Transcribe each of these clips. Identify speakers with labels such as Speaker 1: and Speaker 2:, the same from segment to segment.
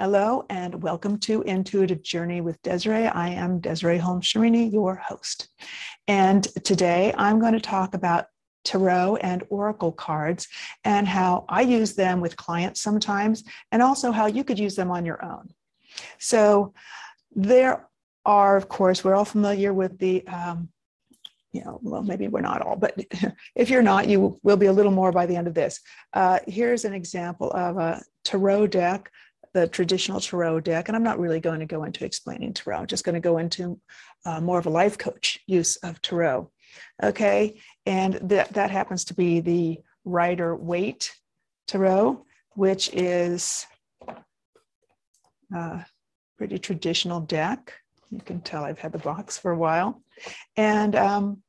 Speaker 1: Hello and welcome to Intuitive Journey with Desiree. I am Desiree Holmes Sharini, your host. And today I'm going to talk about tarot and oracle cards and how I use them with clients sometimes, and also how you could use them on your own. So, there are, of course, we're all familiar with the um, you know, well, maybe we're not all, but if you're not, you will be a little more by the end of this. Uh, here's an example of a tarot deck the traditional tarot deck, and I'm not really going to go into explaining tarot. I'm just going to go into uh, more of a life coach use of tarot. Okay, and that that happens to be the Rider Waite tarot, which is a uh, pretty traditional deck. You can tell I've had the box for a while, and um,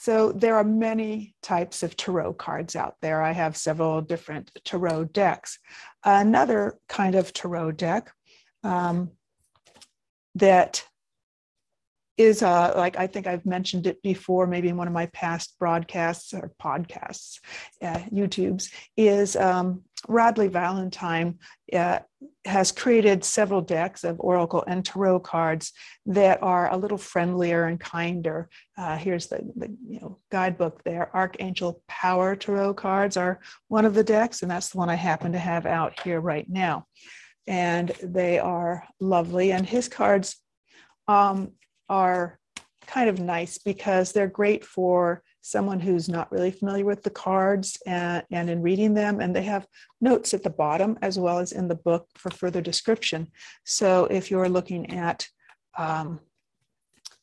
Speaker 1: so there are many types of tarot cards out there. I have several different tarot decks. Another kind of tarot deck um, that is uh, like I think I've mentioned it before, maybe in one of my past broadcasts or podcasts, uh, YouTubes, is um, Radleigh Valentine uh, has created several decks of oracle and tarot cards that are a little friendlier and kinder. Uh, here's the, the you know, guidebook there. Archangel Power tarot cards are one of the decks, and that's the one I happen to have out here right now. And they are lovely. And his cards um, are kind of nice because they're great for someone who's not really familiar with the cards and, and in reading them. And they have notes at the bottom as well as in the book for further description. So if you're looking at, um,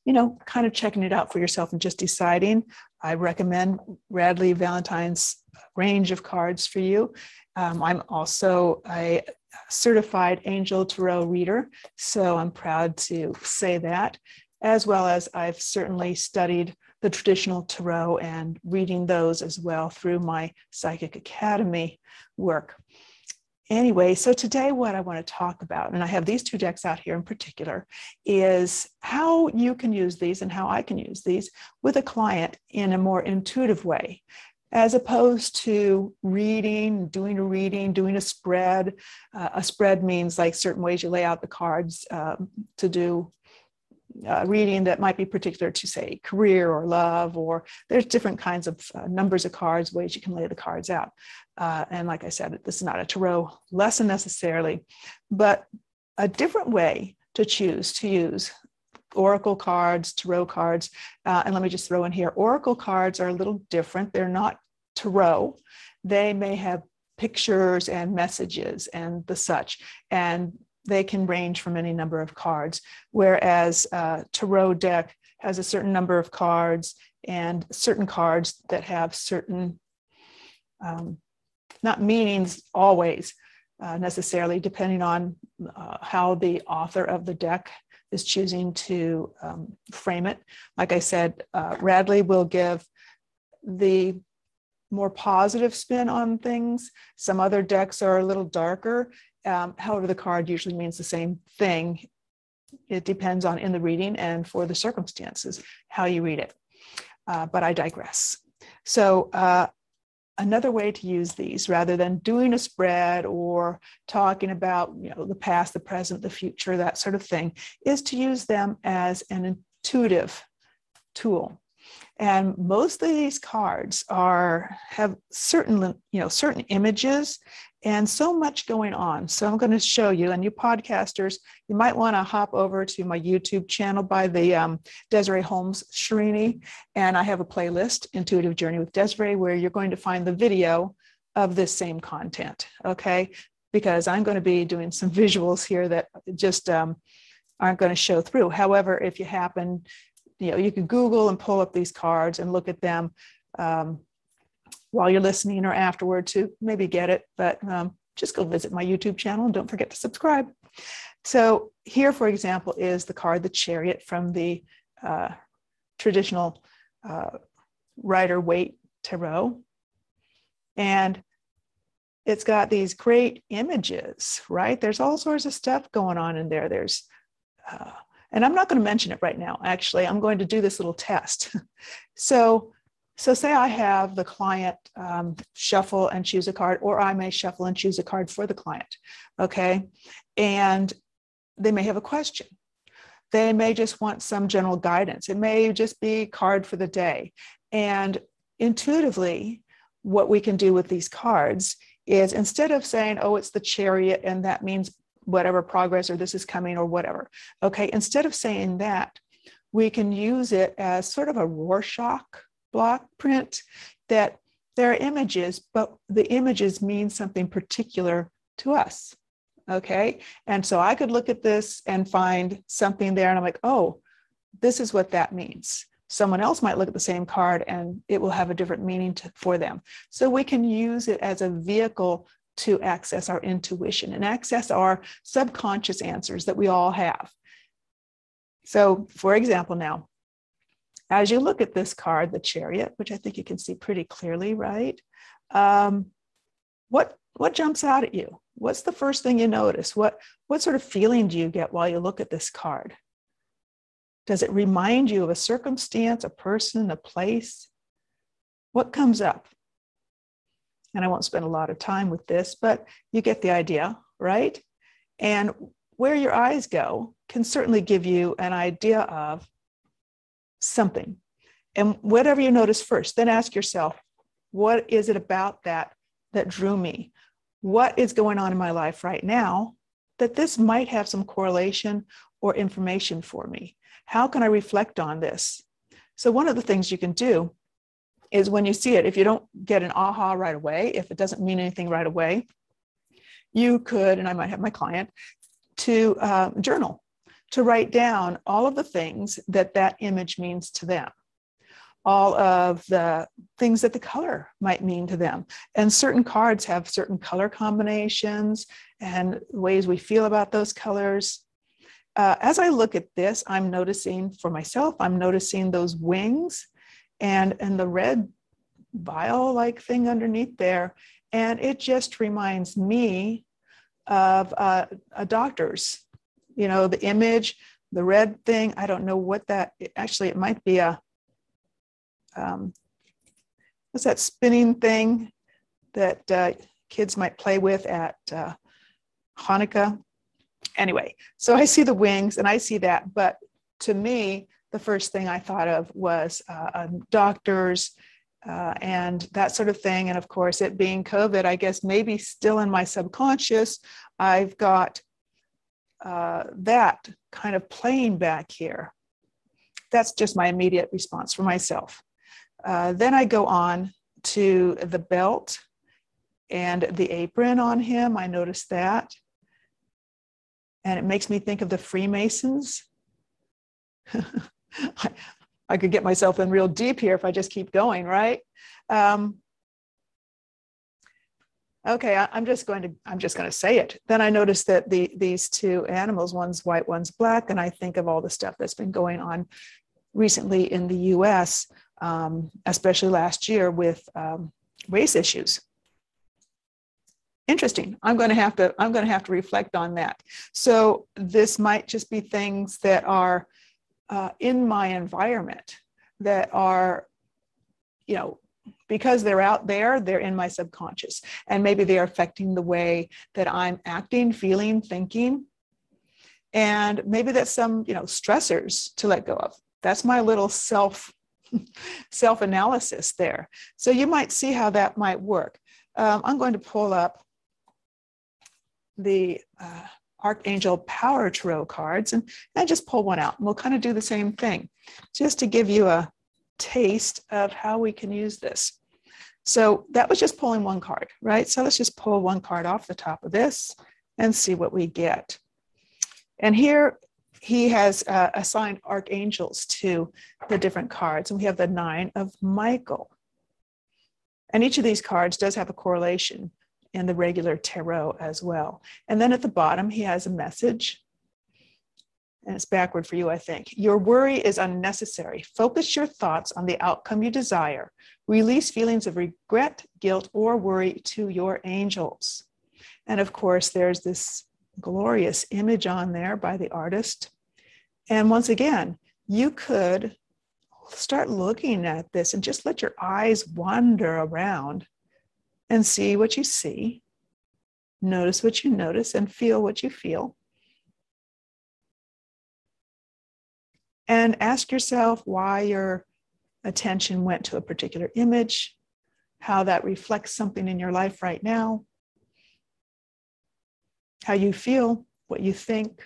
Speaker 1: you know, kind of checking it out for yourself and just deciding, I recommend Radleigh Valentine's range of cards for you. Um, I'm also a certified angel tarot reader, so I'm proud to say that as well as I've certainly studied the traditional tarot and reading those as well through my Psychic Academy work. Anyway, so today, what I want to talk about, and I have these two decks out here in particular, is how you can use these and how I can use these with a client in a more intuitive way, as opposed to reading, doing a reading, doing a spread. Uh, a spread means like certain ways you lay out the cards uh, to do uh, reading that might be particular to say career or love or there's different kinds of uh, numbers of cards ways you can lay the cards out. Uh, and like i said this is not a tarot lesson necessarily but a different way to choose to use oracle cards tarot cards uh, and let me just throw in here oracle cards are a little different. They're not tarot. They may have pictures and messages and the such. And they can range from any number of cards, whereas uh, tarot deck has a certain number of cards and certain cards that have certain, um, not meanings always uh, necessarily, depending on uh, how the author of the deck is choosing to um, frame it. Like I said, uh, Radleigh will give the more positive spin on things. Some other decks are a little darker um, however, the card usually means the same thing. It depends on in the reading and for the circumstances how you read it. Uh, but I digress. So, uh, another way to use these rather than doing a spread or talking about you know the past the present the future that sort of thing is to use them as an intuitive tool and most of these cards are have certain you know certain images and so much going on. So I'm going to show you, and you podcasters, you might want to hop over to my YouTube channel by the um, Desiree Holmes Sharini, and I have a playlist, Intuitive Journey with Desiree, where you're going to find the video of this same content. Okay, because I'm going to be doing some visuals here that just um, aren't going to show through. However, if you happen, you know, you can Google and pull up these cards and look at them. Um, while you're listening or afterward to maybe get it, but um, just go visit my YouTube channel and don't forget to subscribe. So, here, for example, is the card, the chariot from the uh, traditional uh, Rider Waite Tarot. And it's got these great images, right? There's all sorts of stuff going on in there. There's, uh, and I'm not going to mention it right now, actually. I'm going to do this little test. so, So, say I have the client um, shuffle and choose a card, or I may shuffle and choose a card for the client. Okay. And they may have a question. They may just want some general guidance. It may just be card for the day. And intuitively, what we can do with these cards is instead of saying, oh, it's the chariot and that means whatever progress or this is coming or whatever, okay, instead of saying that, we can use it as sort of a Rorschach block print that there are images, but the images mean something particular to us. Okay. And so I could look at this and find something there, and I'm like, oh, this is what that means. Someone else might look at the same card and it will have a different meaning to, for them. So we can use it as a vehicle to access our intuition and access our subconscious answers that we all have. So, for example, now, as you look at this card, the chariot, which I think you can see pretty clearly, right? Um, what what jumps out at you? What's the first thing you notice? What what sort of feeling do you get while you look at this card? Does it remind you of a circumstance, a person, a place? What comes up? And I won't spend a lot of time with this, but you get the idea, right? And where your eyes go can certainly give you an idea of something. And whatever you notice first, then ask yourself, what is it about that that drew me? What is going on in my life right now that this might have some correlation or information for me? How can I reflect on this? So, one of the things you can do is when you see it, if you don't get an aha right away, if it doesn't mean anything right away, you could, and I might have my client, to uh, journal, to write down all of the things that that image means to them, all of the things that the color might mean to them. And certain cards have certain color combinations and ways we feel about those colors uh, as I look at this, I'm noticing for myself, I'm noticing those wings and, and the red vial like thing underneath there. And it just reminds me of uh, a doctor's, you know, the image, the red thing. I don't know what that, actually, it might be a, um, what's that spinning thing that uh, kids might play with at uh, Hanukkah? anyway, so I see the wings and I see that. But to me, the first thing I thought of was uh, um, doctors uh, and that sort of thing. And of course, it being COVID, I guess maybe still in my subconscious, I've got uh, that kind of playing back here. That's just my immediate response for myself. Uh, then I go on to the belt and the apron on him. I notice that and it makes me think of the Freemasons. I, I, could get myself in real deep here if I just keep going, right? Um, okay, I, am just going to I'm just going to say it. Then I notice that the these two animals, one's white, one's black, and I think of all the stuff that's been going on recently in the U.S., um, especially last year with um, race issues interesting i'm going to have to i'm going to have to reflect on that so this might just be things that are uh, in my environment that are you know because they're out there they're in my subconscious. And maybe they're affecting the way that i'm acting feeling thinking. And maybe that's some you know stressors to let go of. That's my little self self analysis there. So you might see how that might work. Um, i'm going to pull up the uh, Archangel Power Tarot cards and, and just pull one out. And we'll kind of do the same thing just to give you a taste of how we can use this. So that was just pulling one card, right? So let's just pull one card off the top of this and see what we get. And here he has uh, assigned archangels to the different cards. And we have the nine of Michael. And each of these cards does have a correlation in the regular tarot as well. And then at the bottom, he has a message. And it's backward for you, I think. Your worry is unnecessary. Focus your thoughts on the outcome you desire. Release feelings of regret, guilt, or worry to your angels. And of course, there's this glorious image on there by the artist. And once again, you could start looking at this and just let your eyes wander around and see what you see. Notice what you notice and feel what you feel. And ask yourself why your attention went to a particular image, how that reflects something in your life right now, how you feel, what you think.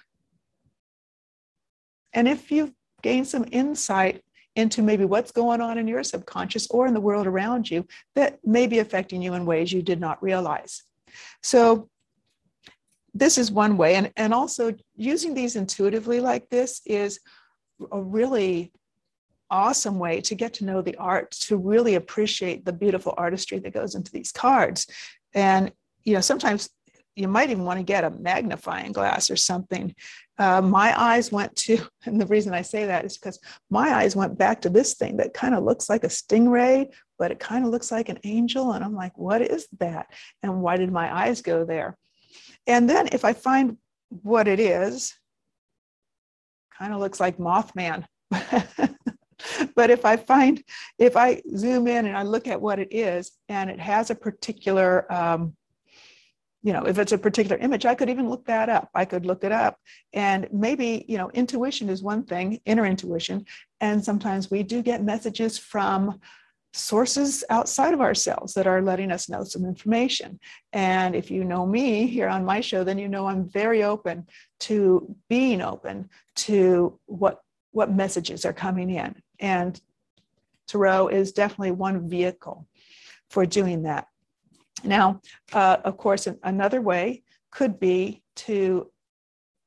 Speaker 1: And if you've gained some insight into maybe what's going on in your subconscious or in the world around you that may be affecting you in ways you did not realize. So, this is one way. And, and also, using these intuitively like this is a really awesome way to get to know the art, to really appreciate the beautiful artistry that goes into these cards. And, you know, sometimes you might even want to get a magnifying glass or something. Uh, my eyes went to, and the reason I say that is because my eyes went back to this thing that kind of looks like a stingray, but it kind of looks like an angel. And I'm like, what is that? And why did my eyes go there? And then if I find what it is, kind of looks like Mothman. but if I find, if I zoom in and I look at what it is, and it has a particular um, you know if it's a particular image i could even look that up. I could look it up. And maybe you know intuition is one thing inner intuition. And sometimes we do get messages from sources outside of ourselves that are letting us know some information. And if you know me here on my show then you know i'm very open to being open to what what messages are coming in. And tarot is definitely one vehicle for doing that now, uh, of course, another way could be to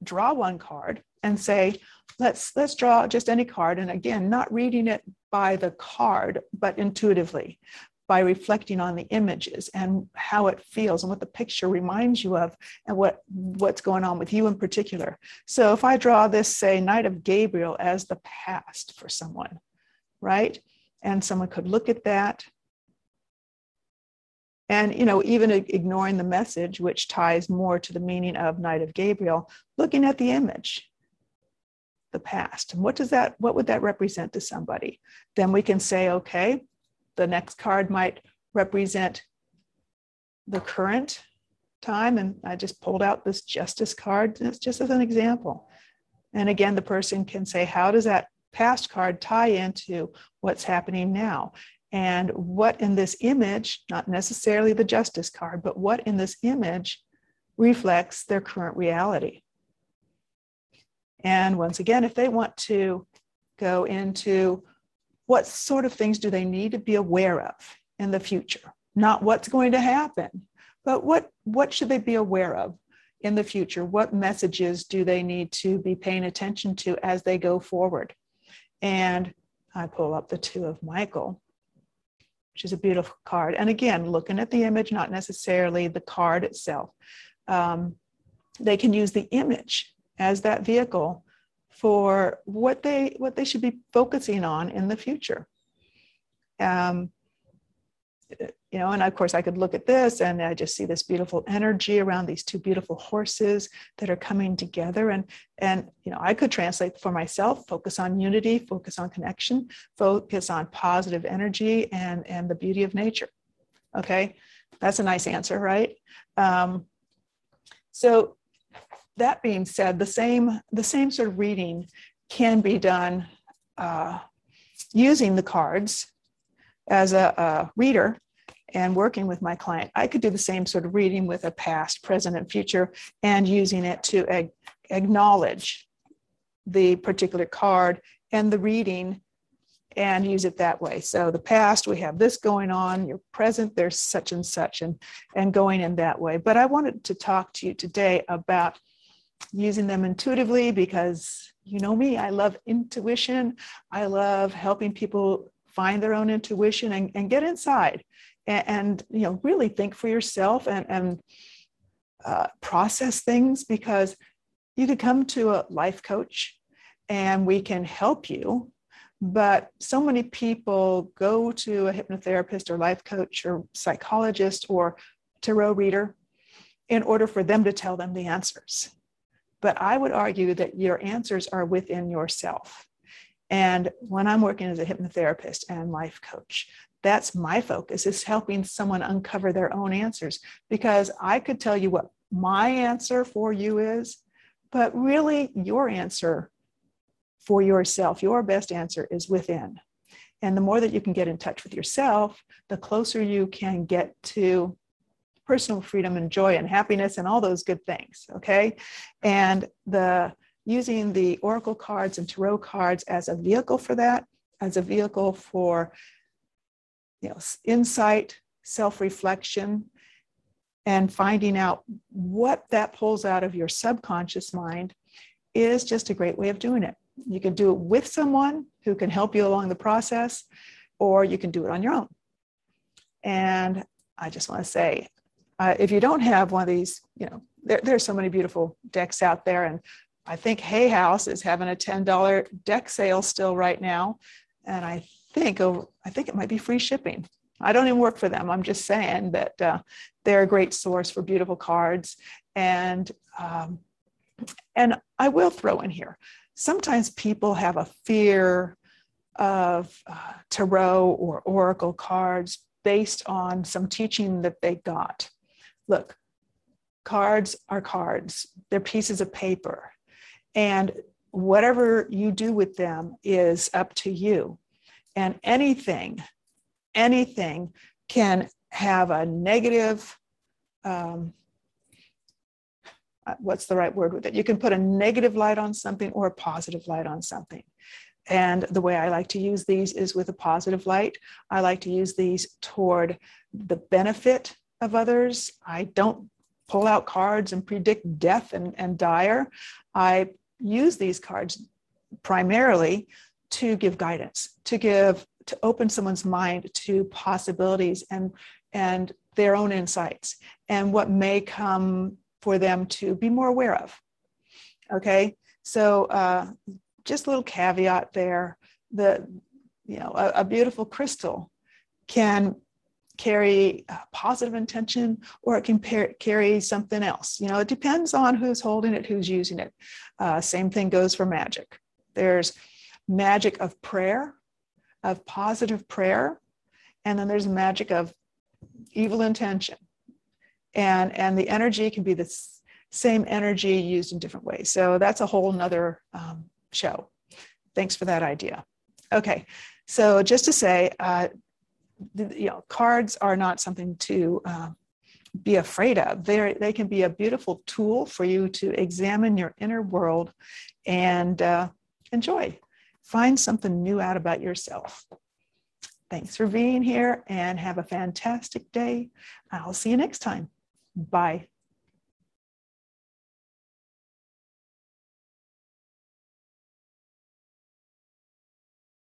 Speaker 1: draw one card and say, let's let's draw just any card. And again, not reading it by the card, but intuitively by reflecting on the images and how it feels and what the picture reminds you of and what what's going on with you in particular so if i draw this say knight of gabriel as the past for someone right and someone could look at that and you know even ignoring the message which ties more to the meaning of knight of gabriel looking at the image the past. And what does that what would that represent to somebody? Then we can say okay the next card might represent the current time. And i just pulled out this justice card it's just as an example. And again the person can say how does that past card tie into what's happening now and what in this image, not necessarily the justice card, but what in this image reflects their current reality. And once again, if they want to go into what sort of things do they need to be aware of in the future, not what's going to happen, but what, what should they be aware of in the future? What messages do they need to be paying attention to as they go forward? And I pull up the two of Michael which is a beautiful card. And again, looking at the image, not necessarily the card itself. Um, they can use the image as that vehicle for what they what they should be focusing on in the future. Um, you know, and of course I could look at this and I just see this beautiful energy around these two beautiful horses that are coming together. And, and, you know, I could translate for myself, focus on unity, focus on connection, focus on positive energy and, and the beauty of nature. Okay. That's a nice answer, right? Um, so that being said, the same, the same sort of reading can be done uh, using the cards as a, a reader and working with my client, I could do the same sort of reading with a past, present, and future and using it to ag- acknowledge the particular card and the reading and use it that way. So the past, we have this going on, your present, there's such and such, and, and going in that way. But I wanted to talk to you today about using them intuitively because you know me, I love intuition. I love helping people find their own intuition and, and get inside and, and, you know really think for yourself and, and uh, process things because you could come to a life coach and we can help you but so many people go to a hypnotherapist or life coach or psychologist or tarot reader in order for them to tell them the answers. But i would argue that your answers are within yourself And when I'm working as a hypnotherapist and life coach, that's my focus is helping someone uncover their own answers because I could tell you what my answer for you is, but really your answer for yourself, your best answer is within. And the more that you can get in touch with yourself, the closer you can get to personal freedom and joy and happiness and all those good things. Okay. And the using the oracle cards and tarot cards as a vehicle for that, as a vehicle for you know, insight, self-reflection, and finding out what that pulls out of your subconscious mind is just a great way of doing it. You can do it with someone who can help you along the process, or you can do it on your own. And I just want to say, uh, if you don't have one of these, you know, there, there's so many beautiful decks out there. And I think Hay House is having a $10 deck sale still right now. And I think, I think it might be free shipping. I don't even work for them. I'm just saying that uh, they're a great source for beautiful cards. And um, and I will throw in here. Sometimes people have a fear of uh, tarot or oracle cards based on some teaching that they got. Look, cards are cards. They're pieces of paper, and whatever you do with them is up to you. And anything, anything can have a negative, um, uh, what's the right word with it? You can put a negative light on something or a positive light on something. And the way I like to use these is with a positive light. I like to use these toward the benefit of others. I don't pull out cards and predict death and, and dire. I use these cards primarily to give guidance, to give, to open someone's mind to possibilities and, and their own insights and what may come for them to be more aware of. Okay, so uh, just a little caveat there. The you know a, a beautiful crystal can carry positive intention or it can par- carry something else. You know, it depends on who's holding it, who's using it. Uh, same thing goes for magic. There's magic of prayer, of positive prayer, and then there's magic of evil intention. And, and the energy can be the same energy used in different ways. So that's a whole nother um, show. Thanks for that idea. Okay, so just to say, uh, you know, cards are not something to uh, be afraid of. They they can be a beautiful tool for you to examine your inner world and uh, enjoy. Find something new out about yourself. Thanks for being here and have a fantastic day. I'll see you next time. Bye.